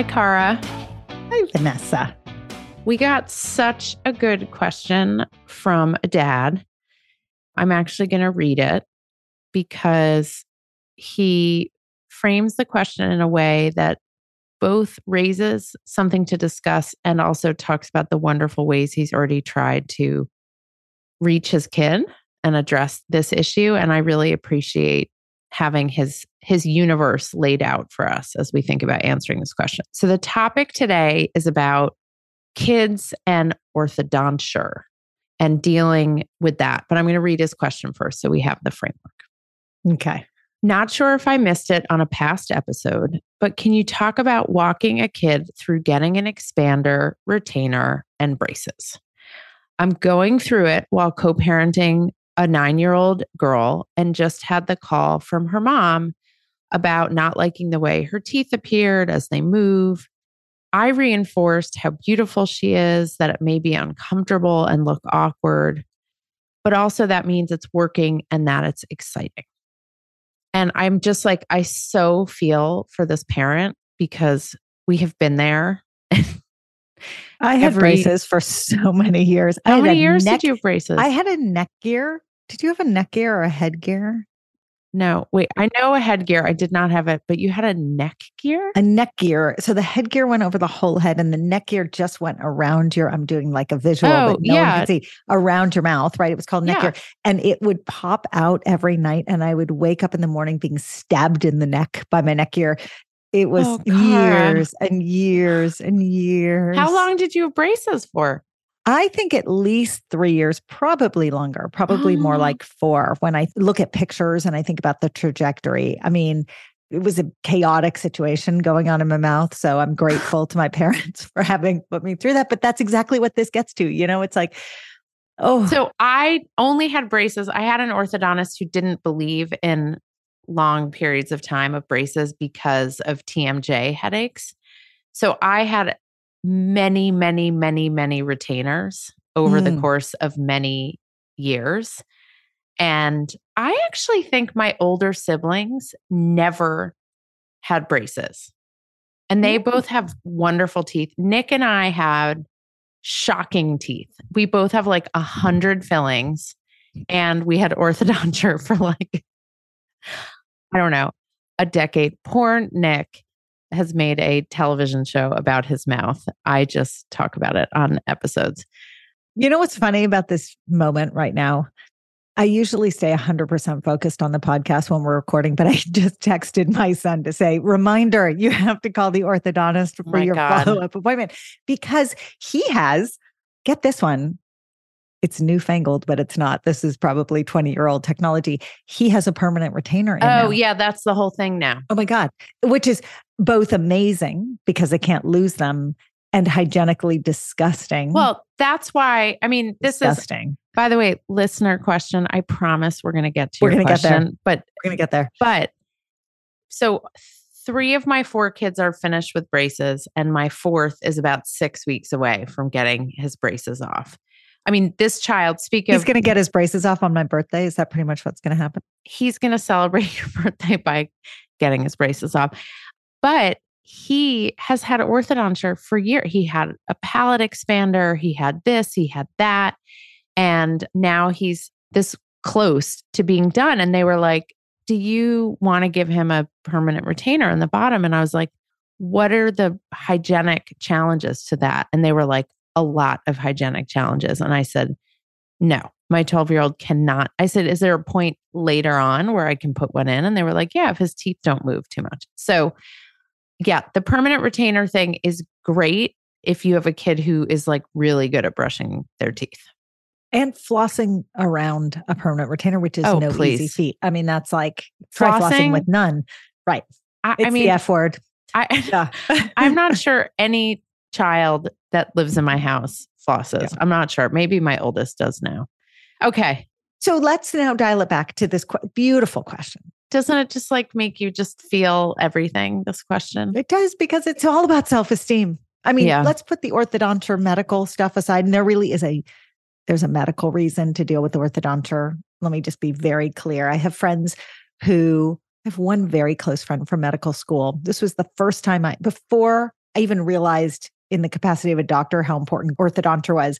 Hi, Cara. Hi, Vanessa. We got such a good question from a dad. I'm actually going to read it because he frames the question in a way that both raises something to discuss and also talks about the wonderful ways he's already tried to reach his kid and address this issue. And I really appreciate having his his universe laid out for us as we think about answering this question. So the topic today is about kids and orthodonture and dealing with that. But I'm going to read his question first so we have the framework. Okay. Not sure if I missed it on a past episode, but can you talk about walking a kid through getting an expander, retainer, and braces? I'm going through it while co parenting a nine year old girl and just had the call from her mom about not liking the way her teeth appeared as they move. I reinforced how beautiful she is, that it may be uncomfortable and look awkward, but also that means it's working and that it's exciting. And I'm just like, I so feel for this parent because we have been there. I had Every- braces for so many years. I How many years neck, did you have braces? I had a neck gear. Did you have a neck gear or a head gear? no, wait, I know a headgear. I did not have it, but you had a neck gear? A neck gear. So the headgear went over the whole head, and the neck gear just went around your. I'm doing like a visual, Oh, but no yeah. one can see around your mouth. Right? It was called neck Yeah. gear, and it would pop out every night, and I would wake up in the morning being stabbed in the neck by my neck gear. It was Oh, years and years and years. How long did you have braces for? I think at least three years, probably longer, probably more Oh. like four. When I look at pictures and I think about the trajectory, I mean, it was a chaotic situation going on in my mouth. So I'm grateful to my parents for having put me through that. But that's exactly what this gets to. You know, it's like, oh, So I only had braces. I had an orthodontist who didn't believe in long periods of time of braces because of TMJ headaches. So I had many, many, many, many retainers over the Mm. course of many years. And I actually think my older siblings never had braces. And they Mm. both have wonderful teeth. Nick and I had shocking teeth. We both have like a hundred fillings and we had orthodonture for like, I don't know, a decade. Poor Nick has made a television show about his mouth. I just talk about it on episodes. You know what's funny about this moment right now? I usually stay 100% focused on the podcast when we're recording, but I just texted my son to say, reminder, you have to call the orthodontist for your follow up appointment because he has, get this one, it's newfangled, but it's not. This is probably 20 year old technology. He has a permanent retainer in Oh, now. yeah, that's the whole thing now. Oh my God. Which is both amazing because they can't lose them and hygienically disgusting. Well, that's why, I mean, this is, disgusting. by the way, listener question. I promise we're going to get to We're your gonna get there. but We're going to get there. But so three of my four kids are finished with braces, and my fourth is about six weeks away from getting his braces off. I mean, this child, speaking He's of, going to get his braces off on my birthday. Is that pretty much what's going to happen? he's going to celebrate your birthday by getting his braces off. But he has had orthodonture for years. He had a palate expander, he had this, he had that. And now he's this close to being done. And they were like, Do you want to give him a permanent retainer in the bottom? And I was like, What are the hygienic challenges to that? And they were like, A lot of hygienic challenges. And I said, No, my 12 year old cannot. I said, Is there a point later on where I can put one in? And they were like, Yeah, if his teeth don't move too much. So, yeah, the permanent retainer thing is great if you have a kid who is like really good at brushing their teeth. And flossing around a permanent retainer, which is Oh, no easy feat. I mean, that's like try flossing Flossing? with none. Right. I, It's I mean, the F word. I, Yeah. I'm not sure any child that lives in my house flosses. Yeah. I'm not sure. Maybe my oldest does now. Okay. So let's now dial it back to this qu- beautiful question. Doesn't it just like make you just feel everything? This question. It does because it's all about self esteem. I mean, Yeah. let's put the orthodonture medical stuff aside. And there really is a there's a medical reason to deal with orthodonture. Let me just be very clear. I have friends who I have one very close friend from medical school. This was the first time I before I even realized in the capacity of a doctor how important orthodonture was.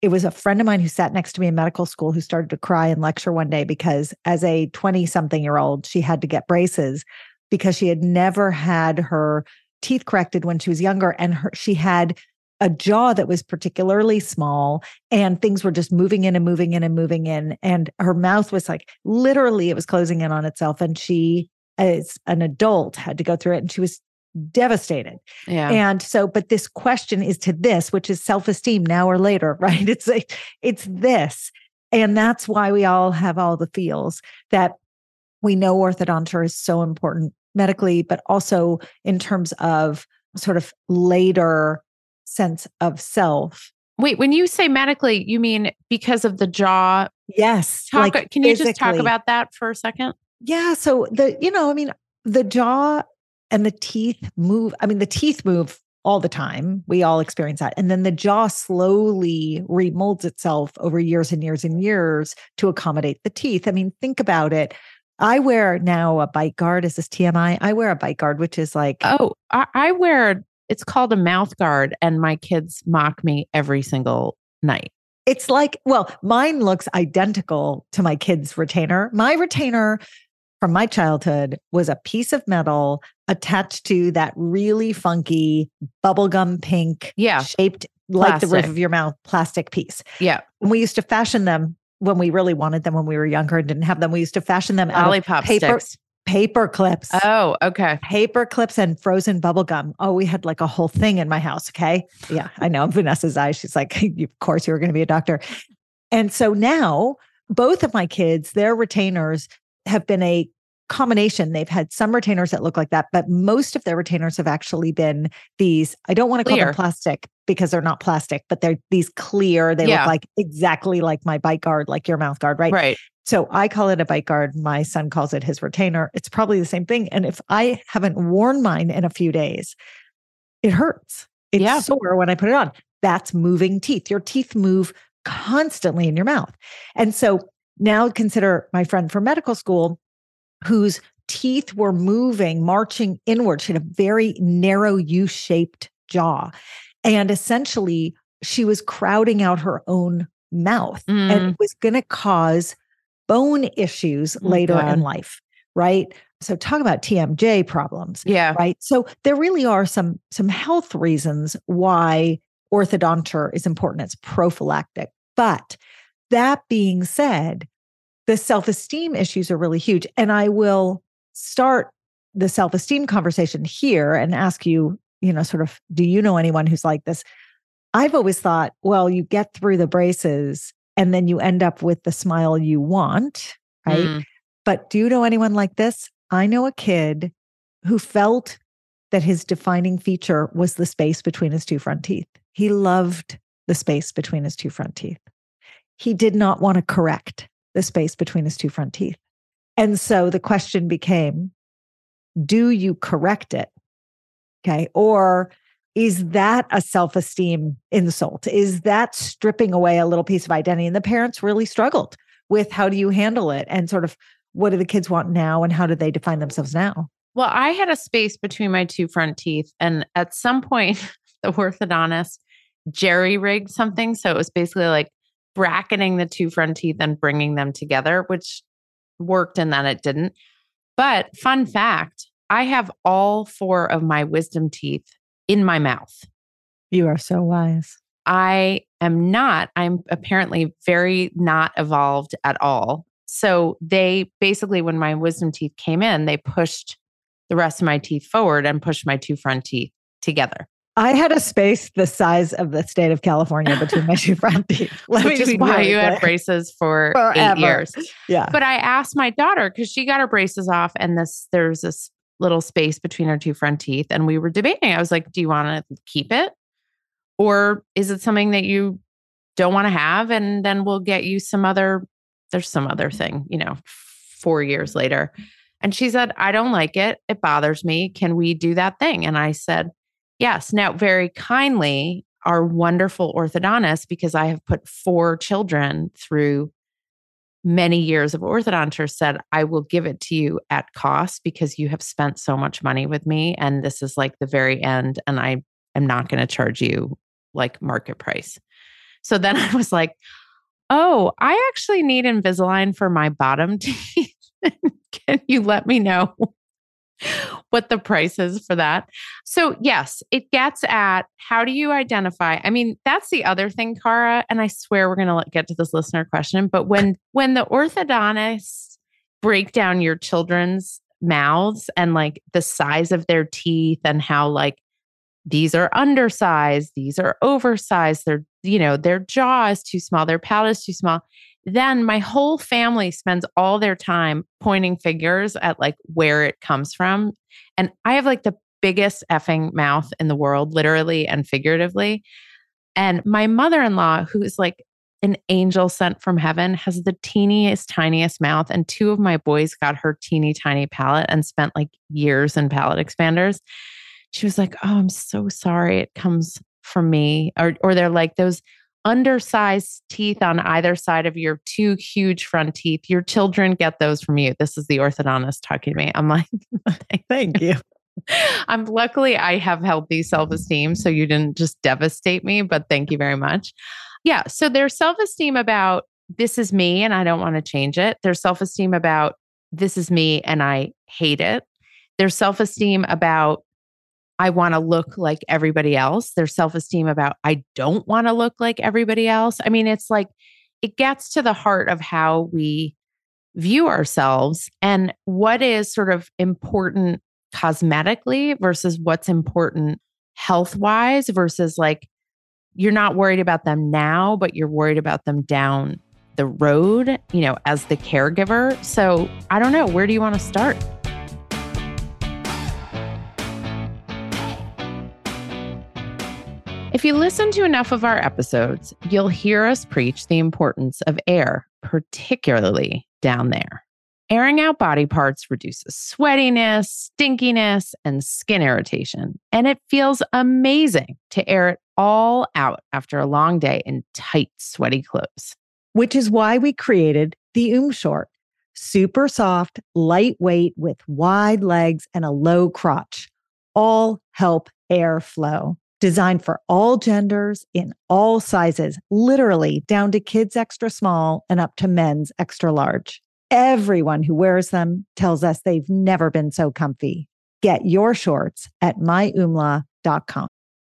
It was a friend of mine who sat next to me in medical school who started to cry and lecture one day because as a 20 something year old, she had to get braces because she had never had her teeth corrected when she was younger and her she had a jaw that was particularly small and things were just moving in and moving in and moving in and her mouth was like literally it was closing in on itself and she as an adult had to go through it and she was devastated Yeah. and so but this question is to this which is self-esteem now or later right it's like it's this and that's why we all have all the feels that we know orthodonture is so important medically but also in terms of sort of later sense of self Wait, when you say medically, you mean because of the jaw? yes Talk, like can you just talk about that for a second? Yeah. So the, you know, I mean, the jaw and the teeth move. I mean, the teeth move all the time. We all experience that. And then the jaw slowly remolds itself over years and years and years to accommodate the teeth. I mean, think about it. I wear now a bite guard. Is this TMI? I wear a bite guard, which is like, Oh, I, I wear it's called a mouth guard, and my kids mock me every single night. it's like, well, mine looks identical to my kid's retainer. My retainer from my childhood was a piece of metal attached to that really funky bubblegum pink Yeah, shaped like the roof of your mouth plastic piece. yeah, And we used to fashion them when we really wanted them when we were younger and didn't have them. We used to fashion them out of paper sticks. paper clips. Oh, okay. Paper clips and frozen bubble gum. Oh, we had like a whole thing in my house. Okay. Yeah, I know. Vanessa's eyes. She's like, of course you were going to be a doctor. And so now both of my kids, their retainers have been a combination. They've had some retainers that look like that, but most of their retainers have actually been these. I don't want to call them plastic because they're not plastic, but they're these clear. They Yeah. look like exactly like my bite guard, like your mouth guard, right? Right. So I call it a bite guard. My son calls it his retainer. It's probably the same thing. And if I haven't worn mine in a few days, it hurts. It's Yeah. sore when I put it on. That's moving teeth. Your teeth move constantly in your mouth. And so now consider my friend from medical school whose teeth were moving, marching inward. She had a very narrow U shaped jaw. And essentially, she was crowding out her own mouth and Mm. it was going to cause bone issues Oh, later in life, right? So talk about TMJ problems, Yeah. right? So there really are some some health reasons why orthodonture is important. It's prophylactic. But that being said, the self-esteem issues are really huge and I will start the self-esteem conversation here and ask you, you know, sort of do you know anyone who's like this? I've always thought, well, you get through the braces and then you end up with the smile you want, right? Mm. But do you know anyone like this? I know a kid who felt that his defining feature was the space between his two front teeth. He loved the space between his two front teeth. He did not want to correct the space between his two front teeth. And so the question became do you correct it? Okay. Or is that a self esteem insult? Is that stripping away a little piece of identity? And the parents really struggled with how do you handle it and sort of what do the kids want now and how do they define themselves now? Well, I had a space between my two front teeth. And at some point, the orthodontist jerry rigged something. So it was basically like bracketing the two front teeth and bringing them together, which worked and then it didn't. But fun mm. fact I have all four of my wisdom teeth in my mouth. You are so wise. I am not, I'm apparently very not evolved at all. So they basically, when my wisdom teeth came in, they pushed the rest of my teeth forward and pushed my two front teeth together. I had a space the size of the state of California between my two front teeth. Let which me is be why you had braces for Forever. eight years. Yeah. But I asked my daughter because she got her braces off, and this there's this little space between her two front teeth, and we were debating. I was like, "Do you want to keep it, or is it something that you don't want to have?" And then we'll get you some other. There's some other thing, you know. Four years later, and she said, "I don't like it. It bothers me. Can we do that thing?" And I said, "Yes." Now, very kindly, our wonderful orthodontist, because I have put four children through many years of orthodonture said, I will give it to you at cost because you have spent so much money with me. And this is like the very end. And I am not going to charge you like market price. So then I was like, oh, I actually need Invisalign for my bottom teeth. Can you let me know what the price is for that? So, yes, it gets at how do you identify? I mean, that's the other thing, Cara, and I swear we're going to get to this listener question, but when when the orthodontists break down your children's mouths and like the size of their teeth and how like these are undersized, these are oversized, their you know, their jaw is too small, their palate is too small. Then my whole family spends all their time pointing fingers at like where it comes from. And I have like the biggest effing mouth in the world, literally and figuratively. And my mother in law, who is like an angel sent from heaven, has the teeniest, tiniest mouth. And two of my boys got her teeny tiny palate and spent like years in palate expanders. She was like, Oh, I'm so sorry. It comes from me. Or, or they're like those undersized teeth on either side of your two huge front teeth. Your children get those from you. This is the orthodontist talking to me. I'm like, Thank you. I'm luckily I have healthy self-esteem, so you didn't just devastate me, but thank you very much. Yeah, so there's self-esteem about this is me and I don't want to change it. There's self-esteem about this is me and I hate it. There's self-esteem about I want to look like everybody else. There's self-esteem about I don't want to look like everybody else. I mean, it's like it gets to the heart of how we view ourselves and what is sort of important cosmetically versus what's important health wise versus like you're not worried about them now, but you're worried about them down the road, you know, as the caregiver. So I don't know. Where do you want to start? If you listen to enough of our episodes, you'll hear us preach the importance of air, particularly down there. Airing out body parts reduces sweatiness, stinkiness, and skin irritation. And it feels amazing to air it all out after a long day in tight, sweaty clothes. Which is why we created the Oom Short. Super soft, lightweight with wide legs and a low crotch. All help air flow. Designed for all genders in all sizes, literally down to kids extra small and up to men's extra large. Everyone who wears them tells us they've never been so comfy. Get your shorts at myoomla.com.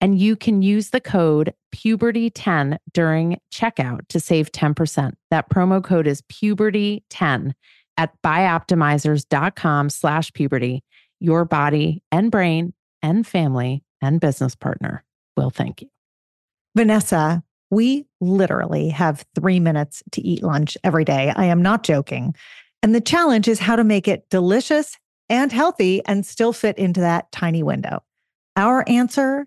and you can use the code puberty10 during checkout to save 10%. That promo code is puberty10 at bioptimizers.com slash puberty. Your body and brain and family and business partner will thank you. Vanessa, we literally have three minutes to eat lunch every day. I am not joking. And the challenge is how to make it delicious and healthy and still fit into that tiny window. Our answer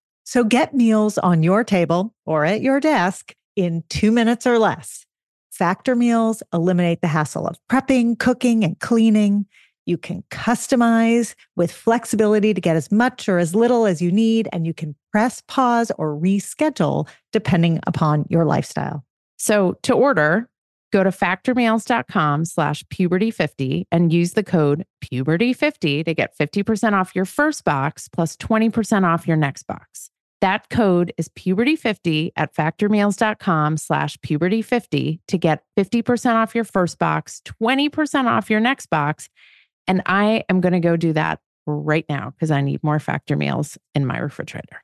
So get meals on your table or at your desk in two minutes or less. Factor meals eliminate the hassle of prepping, cooking, and cleaning. You can customize with flexibility to get as much or as little as you need, and you can press pause or reschedule depending upon your lifestyle. So to order, go to factormeals.com slash puberty50 and use the code puberty50 to get 50% off your first box plus 20% off your next box. That code is puberty50 at factormeals.com slash puberty50 to get 50% off your first box, 20% off your next box. And I am going to go do that right now because I need more factor meals in my refrigerator.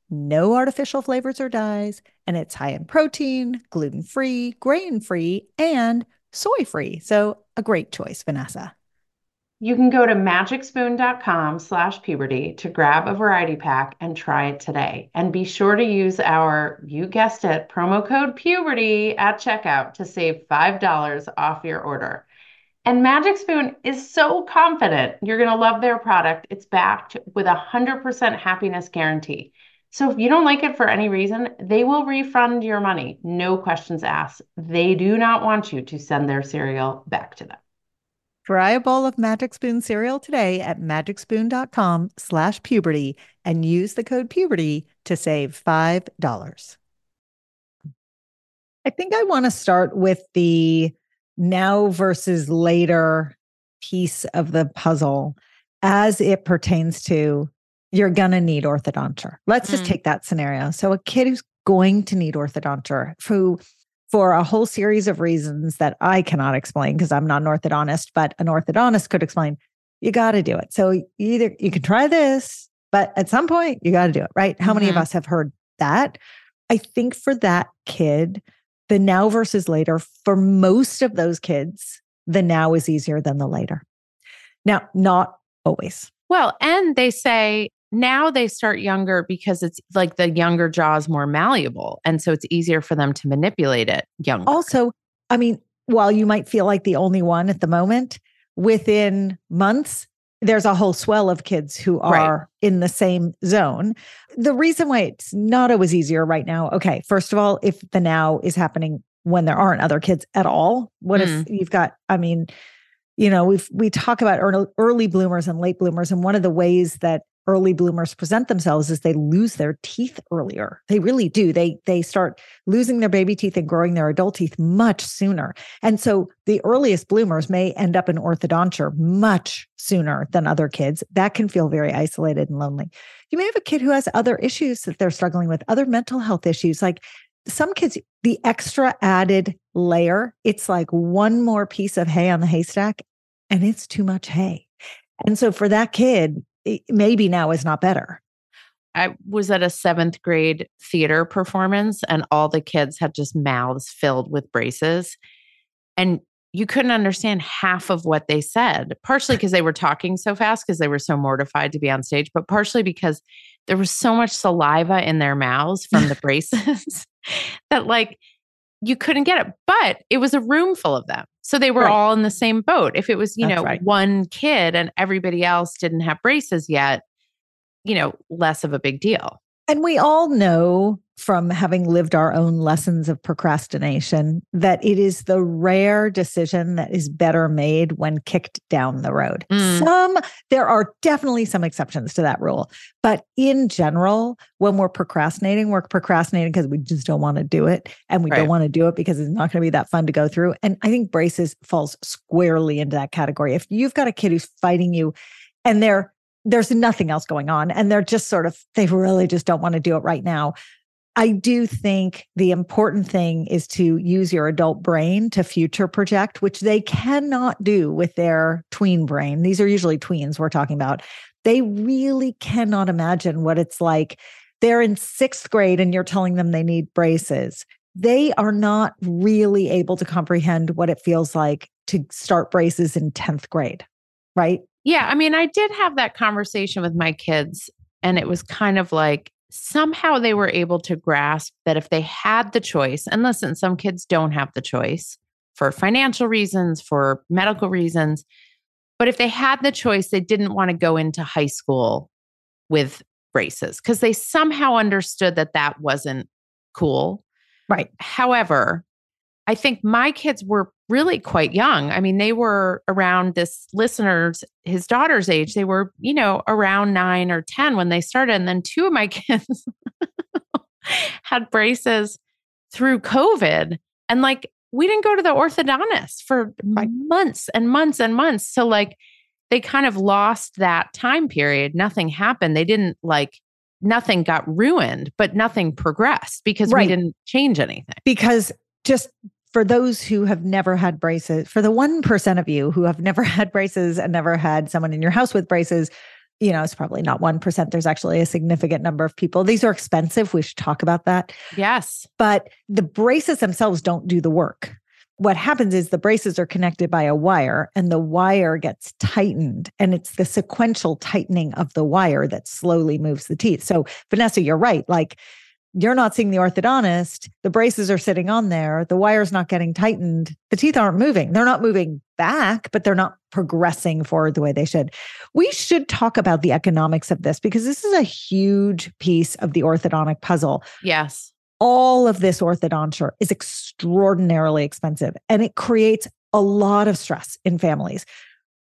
no artificial flavors or dyes, and it's high in protein, gluten free, grain free, and soy free. So, a great choice, Vanessa. You can go to magicspoon.com slash puberty to grab a variety pack and try it today. And be sure to use our, you guessed it, promo code puberty at checkout to save $5 off your order. And Magic Spoon is so confident you're going to love their product. It's backed with a 100% happiness guarantee. So if you don't like it for any reason, they will refund your money. No questions asked. They do not want you to send their cereal back to them. Try a bowl of Magic Spoon cereal today at magicspoon.com slash puberty and use the code puberty to save $5. I think I want to start with the now versus later piece of the puzzle as it pertains to you're going to need orthodonture. Let's mm. just take that scenario. So, a kid who's going to need orthodonture, who, for a whole series of reasons that I cannot explain because I'm not an orthodontist, but an orthodontist could explain, you got to do it. So either you can try this, but at some point you got to do it, right? How many of Mhm. us have heard that? I think for that kid, the now versus later, for most of those kids, the now is easier than the later. Now, not always. Well, and they say now they start younger because it's like the younger jaw is more malleable. And so it's easier for them to manipulate it younger. Also, I mean, while you might feel like the only one at the moment, within months, there's a whole swell of kids who Right. are in the same zone. The reason why it's not always easier right now, okay, first of all, if the now is happening when there aren't other kids at all, what if mm. you've got, I mean, you know, we've we talk about early, early bloomers and late bloomers, and one of the ways that early bloomers present themselves is they lose their teeth earlier. They really do. They they start losing their baby teeth and growing their adult teeth much sooner. And so the earliest bloomers may end up in orthodonture much sooner than other kids. That can feel very isolated and lonely. You may have a kid who has other issues that they're struggling with, other mental health issues. Like some kids, the extra added layer, it's like one more piece of hay on the haystack, and it's too much hay. And so for that kid, Eh, maybe now is not better. I was at a seventh grade theater performance, and all the kids had just mouths filled with braces. And you couldn't understand half of what they said, partially because they were talking so fast because they were so mortified to be on stage, but partially because there was so much saliva in their mouths from the braces that, like, you couldn't get it. But it was a room full of them. So they were Right. all in the same boat. If it was, you That's know, right. one kid and everybody else didn't have braces yet, you know, less of a big deal. And we all know from having lived our own lessons of procrastination that it is the rare decision that is better made when kicked down the road. Mm. Some, there are definitely some exceptions to that rule. But in general, when we're procrastinating, we're procrastinating because we just don't want to do it. And we Right. don't want to do it because it's not going to be that fun to go through. And I think braces falls squarely into that category. If you've got a kid who's fighting you and they're there's nothing else going on and they're just sort of they really just don't want to do it right now. I do think the important thing is to use your adult brain to future project which they cannot do with their tween brain. These are usually tweens we're talking about. They really cannot imagine what it's like. They're in sixth grade and you're telling them they need braces. They are not really able to comprehend what it feels like to start braces in 10th grade right Yeah, I mean, I did have that conversation with my kids, and it was kind of like somehow they were able to grasp that if they had the choice, and listen, some kids don't have the choice for financial reasons, for medical reasons, but if they had the choice, they didn't want to go into high school with braces because they somehow understood that that wasn't cool. right However, I think my kids were really quite young. I mean, they were around this listener's, his daughter's age. They were, you know, around nine or 10 when they started. And then two of my kids had braces through COVID. And like, we didn't go to the orthodontist for Right. months and months and months. So, like, they kind of lost that time period. Nothing happened. They didn't like, nothing got ruined, but nothing progressed because Right. we didn't change anything. because just for those who have never had braces, for the 1% of you who have never had braces and never had someone in your house with braces, you know, it's probably not 1%. There's actually a significant number of people. These are expensive. We should talk about that. Yes. But the braces themselves don't do the work. What happens is the braces are connected by a wire and the wire gets tightened and it's the sequential tightening of the wire that slowly moves the teeth. So, Vanessa, you're right. Like, you're not seeing the orthodontist, the braces are sitting on there, the wire's not getting tightened, the teeth aren't moving. They're not moving back, but they're not progressing forward the way they should. We should talk about the economics of this because this is a huge piece of the orthodontic puzzle Yes. all of this orthodonture is extraordinarily expensive and it creates a lot of stress in families.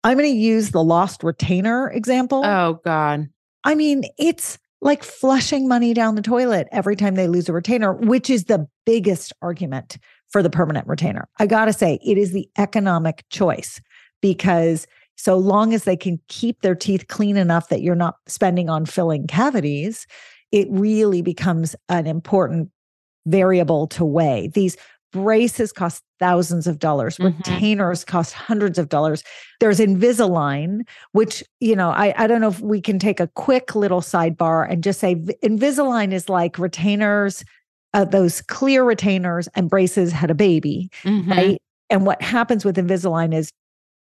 I'm going to use the lost retainer example. Oh God. I mean, it's like flushing money down the toilet every time they lose a retainer, which is the biggest argument for the permanent retainer. I got to say, it is the economic choice because so long as they can keep their teeth clean enough that you're not spending on filling cavities, it really becomes an important variable to weigh. These braces cost thousands of dollars Mhm. retainers cost hundreds of dollars there's invisalign which you know i, I don't know if we can take a quick little sidebar and just say invisalign is like retainers uh, those clear retainers and braces had a baby Mhm. right and what happens with invisalign is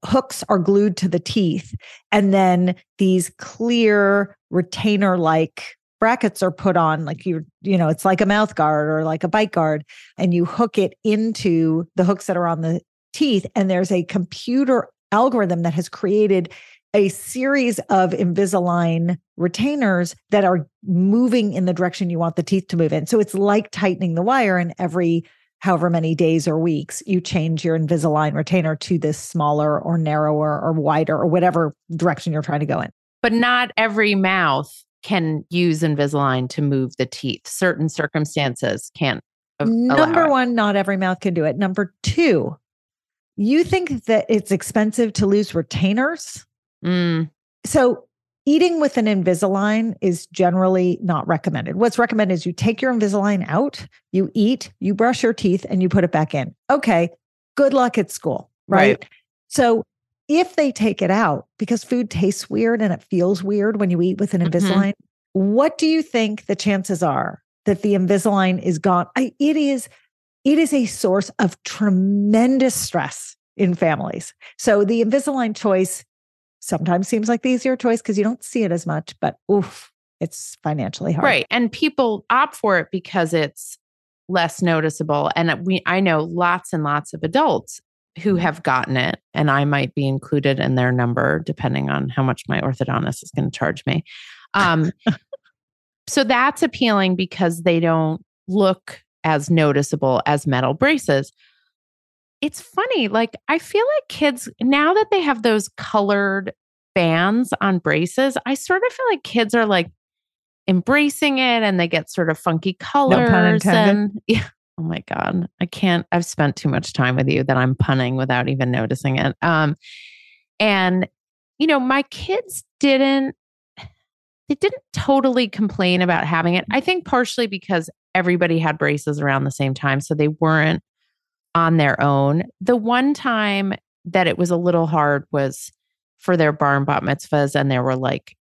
hooks are glued to the teeth and then these clear retainer like brackets are put on like you you know it's like a mouth guard or like a bite guard and you hook it into the hooks that are on the teeth and there's a computer algorithm that has created a series of invisalign retainers that are moving in the direction you want the teeth to move in. So it's like tightening the wire and every however many days or weeks you change your invisalign retainer to this smaller or narrower or wider or whatever direction you're trying to go in. But not every mouth can use Invisalign to move the teeth. Certain circumstances can't. Number it. one, not every mouth can do it. Number two, you think that it's expensive to lose retainers. Mm, So eating with an Invisalign is generally not recommended. What's recommended is you take your Invisalign out, you eat, you brush your teeth, and you put it back in. Okay, good luck at school, right? Right. So if they take it out because food tastes weird and it feels weird when you eat with an Mhm. Invisalign, what do you think the chances are that the Invisalign is gone? I, it is. It is a source of tremendous stress in families. So the Invisalign choice sometimes seems like the easier choice because you don't see it as much, but oof, it's financially hard. right. And people opt for it because it's less noticeable. And we, I know lots and lots of adults who have gotten it, and I might be included in their number depending on how much my orthodontist is going to charge me. Um, so that's appealing because they don't look as noticeable as metal braces. It's funny, like I feel like kids now that they have those colored bands on braces, I sort of feel like kids are like embracing it and they get sort of funky colors intended. and yeah. Oh my god, I can't I've spent too much time with you that I'm punning without even noticing it. Um and you know, my kids didn't they didn't totally complain about having it. I think partially because everybody had braces around the same time so they weren't on their own. The one time that it was a little hard was for their barn bat mitzvahs and there were like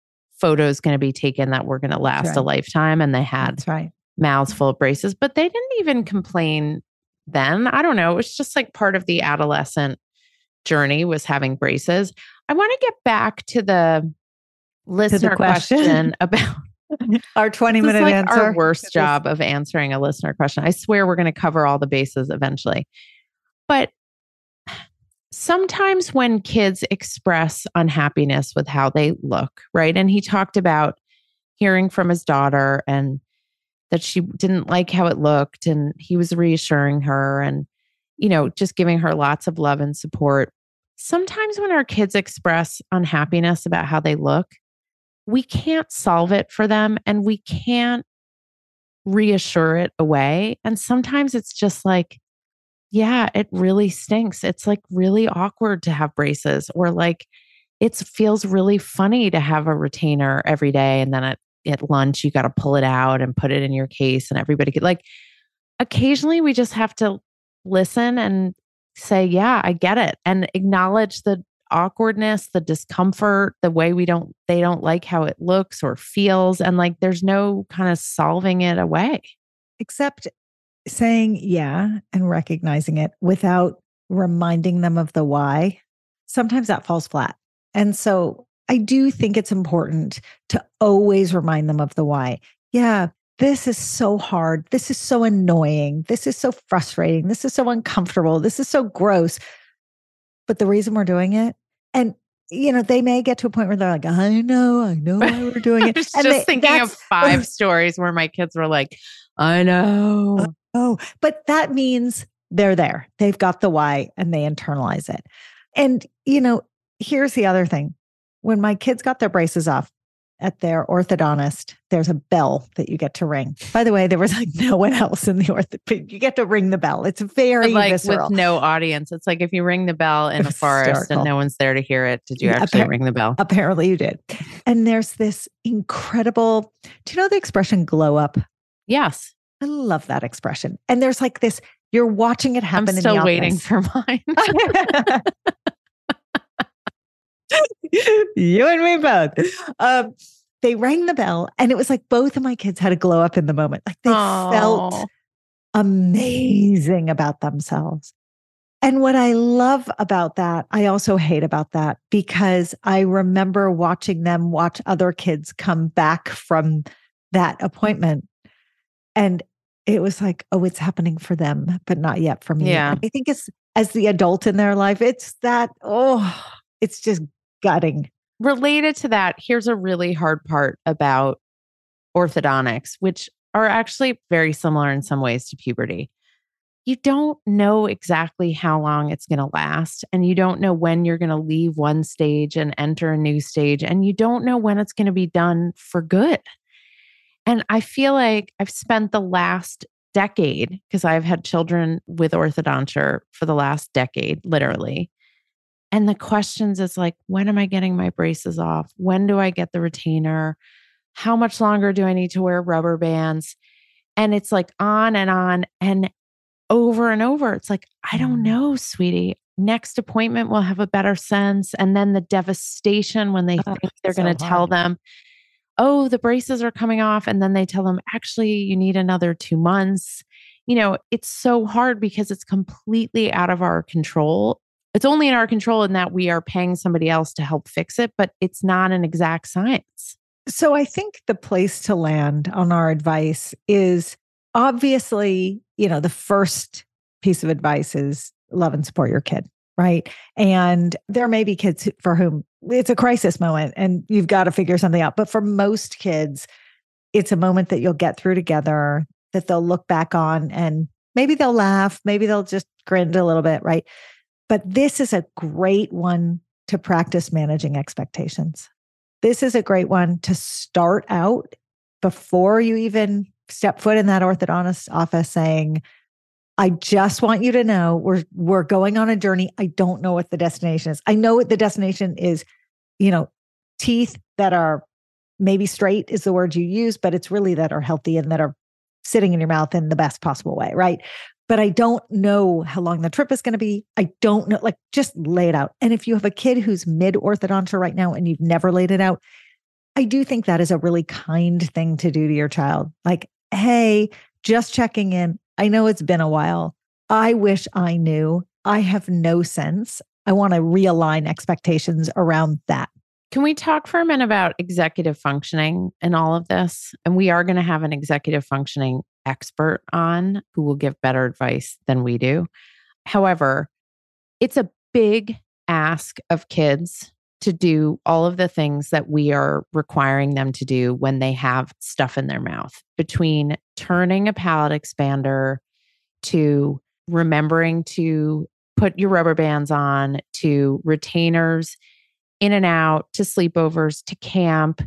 photos going to be taken that were going to last a lifetime and they had That's right. Mouths full of braces, but they didn't even complain then. I don't know. It was just like part of the adolescent journey was having braces. I want to get back to the listener question. question. about Our 20 this is minute like answer. our worst job of answering a listener question. I swear we're going to cover all the bases eventually. But sometimes when kids express unhappiness with how they look, right? And he talked about hearing from his daughter and that she didn't like how it looked and he was reassuring her and you know just giving her lots of love and support. Sometimes when our kids express unhappiness about how they look we can't solve it for them and we can't reassure it away. And sometimes it's just like yeah it really stinks. It's like really awkward to have braces or like it feels really funny to have a retainer every day and then at, at lunch you got to pull it out and put it in your case and everybody could like occasionally we just have to listen and say yeah i get it and acknowledge the awkwardness the discomfort the way we don't they don't like how it looks or feels and like there's no kind of solving it away Except saying yeah and recognizing it without reminding them of the why. Sometimes that falls flat. And so I do think it's important to always remind them of the why. Yeah, this is so hard. This is so annoying. This is so frustrating. This is so uncomfortable. This is so gross. But the reason we're doing it, and you know, they may get to a point where they're like, I know, I know why we're doing it. i was And just they- thinking of five stories where my kids were like i know Oh, but that means they're there. They've got the why and they internalize it. And, you know, here's the other thing when my kids got their braces off at their orthodontist, there's a bell that you get to ring. By the way, there was like no one else in the ortho, you get to ring the bell. It's very like visceral. with no audience it's like if you ring the bell in a forest Hysterical. and no one's there to hear it did you Yeah, actually appar- ring the bell Apparently you did. And there's this incredible, do you know the expression glow up? yes I love that expression. And there's like this You're watching it happen. I'm still waiting for mine. you and me both. Um, they rang the bell, and it was like both of my kids had a glow up in the moment. Like they Aww. felt amazing about themselves. And what I love about that, I also hate about that because I remember watching them watch other kids come back from that appointment. And it was like, oh, it's happening for them, but not yet for me. Yeah. I think it's as the adult in their life, it's that, oh, it's just gutting. Related to that, here's a really hard part about orthodontics, which are actually very similar in some ways to puberty you don't know exactly how long it's going to last. And you don't know when you're going to leave one stage and enter a new stage. And you don't know when it's going to be done for good. And I feel like I've spent the last decade, because I've had children with orthodonture for the last decade, literally. And the questions is like, when am I getting my braces off? When do I get the retainer? How much longer do I need to wear rubber bands? And it's like on and on. And over and over. It's like, I don't mm. know, sweetie. Next appointment will have a better sense. And then the devastation when they oh, think they're so going to tell them, oh, the braces are coming off. And then they tell them, actually, you need another two months. You know, it's so hard because it's completely out of our control. It's only in our control in that we are paying somebody else to help fix it, but it's not an exact science. So I think the place to land on our advice is obviously, you know, the first piece of advice is love and support your kid, right? And there may be kids for whom it's a crisis moment and you've got to figure something out. But for most kids, it's a moment that you'll get through together that they'll look back on and maybe they'll laugh, maybe they'll just grin a little bit, right? But this is a great one to practice managing expectations. This is a great one to start out before you even step foot in that orthodontist office saying, I just want you to know we're we're going on a journey. I don't know what the destination is. I know what the destination is, you know, teeth that are maybe straight is the word you use, but it's really that are healthy and that are sitting in your mouth in the best possible way, right? But I don't know how long the trip is going to be. I don't know, like just lay it out. And if you have a kid who's mid orthodontia right now and you've never laid it out, I do think that is a really kind thing to do to your child. Like, Hey, just checking in. I know it's been a while. I wish I knew. I have no sense. I want to realign expectations around that. Can we talk for a minute about executive functioning and all of this? And we are going to have an executive functioning expert on who will give better advice than we do. However, it's a big ask of kids to do all of the things that we are requiring them to do when they have stuff in their mouth between turning a palate expander to remembering to put your rubber bands on to retainers in and out to sleepovers to camp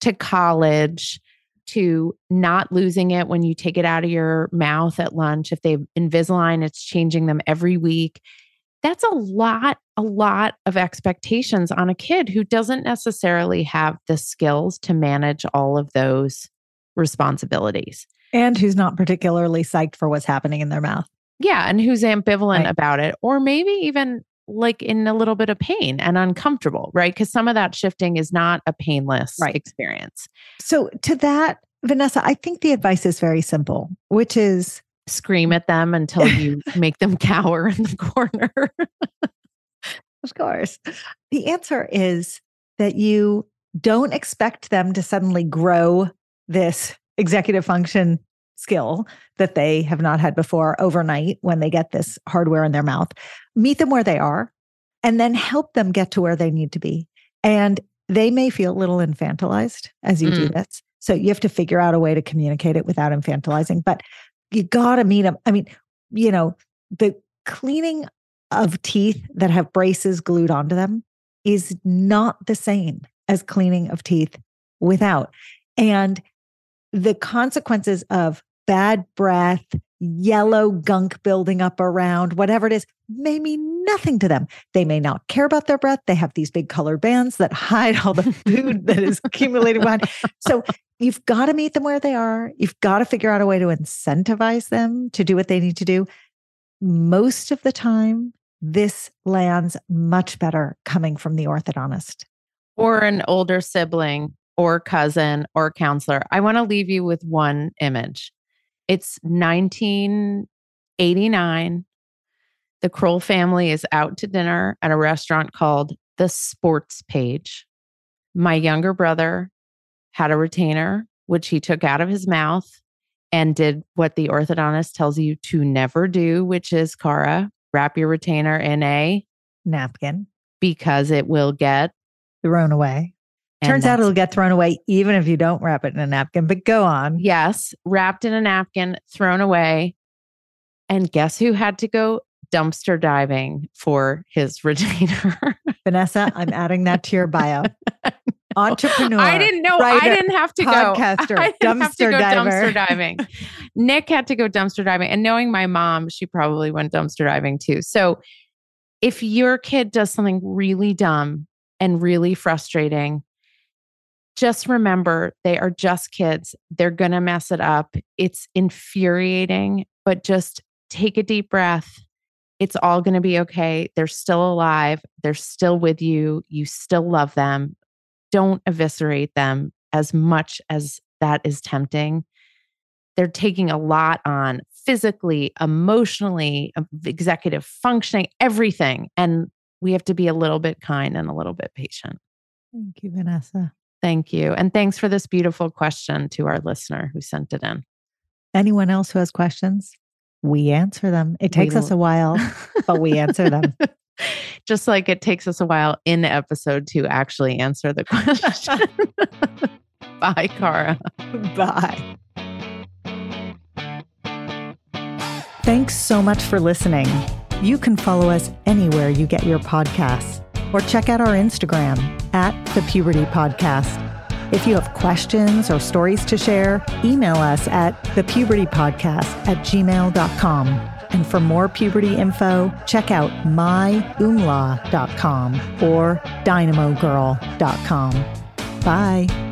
to college to not losing it when you take it out of your mouth at lunch if they invisalign it's changing them every week that's a lot, a lot of expectations on a kid who doesn't necessarily have the skills to manage all of those responsibilities. And who's not particularly psyched for what's happening in their mouth. Yeah. And who's ambivalent right. about it, or maybe even like in a little bit of pain and uncomfortable, right? Because some of that shifting is not a painless right. experience. So, to that, Vanessa, I think the advice is very simple, which is scream at them until you make them cower in the corner. of course. The answer is that you don't expect them to suddenly grow this executive function skill that they have not had before overnight when they get this hardware in their mouth. Meet them where they are and then help them get to where they need to be. And they may feel a little infantilized as you mm. do this. So you have to figure out a way to communicate it without infantilizing. But you got to meet them. I mean, you know, the cleaning of teeth that have braces glued onto them is not the same as cleaning of teeth without. And the consequences of bad breath, yellow gunk building up around, whatever it is, may mean nothing to them. They may not care about their breath. They have these big colored bands that hide all the food that is accumulating behind. So you've got to meet them where they are. You've got to figure out a way to incentivize them to do what they need to do. most of the time, this lands much better coming from the orthodontist. Or an older sibling or cousin or counselor. I want to leave you with one image. It's 1989. The Kroll family is out to dinner at a restaurant called The Sports Page. My younger brother had a retainer, which he took out of his mouth and did what the orthodontist tells you to never do, which is Cara, wrap your retainer in a napkin because it will get thrown away. Turns out it'll get thrown away even if you don't wrap it in a napkin, but go on. Yes, wrapped in a napkin, thrown away. And guess who had to go dumpster diving for his retainer? Vanessa, I'm adding that to your bio. Entrepreneur. I didn't know. writer, I didn't have to podcaster, go. I didn't have to go diver. dumpster diving. Nick had to go dumpster diving. And knowing my mom, she probably went dumpster diving too. So if your kid does something really dumb and really frustrating, just remember they are just kids. They're going to mess it up. It's infuriating, but just take a deep breath. It's all going to be okay. They're still alive. They're still with you. You still love them. Don't eviscerate them as much as that is tempting. They're taking a lot on physically, emotionally, uh, executive functioning, everything. And we have to be a little bit kind and a little bit patient. Thank you, Vanessa. Thank you. And thanks for this beautiful question to our listener who sent it in. Anyone else who has questions? We answer them. It takes We us a while, but we answer them. Just like it takes us a while in the episode to actually answer the question. Bye, Cara. Bye. Thanks so much for listening. You can follow us anywhere you get your podcasts or check out our Instagram at the Puberty Podcast. If you have questions or stories to share, email us at thepubertypodcast at gmail.com. And for more puberty info, check out myoomla.com or dynamogirl.com. Bye.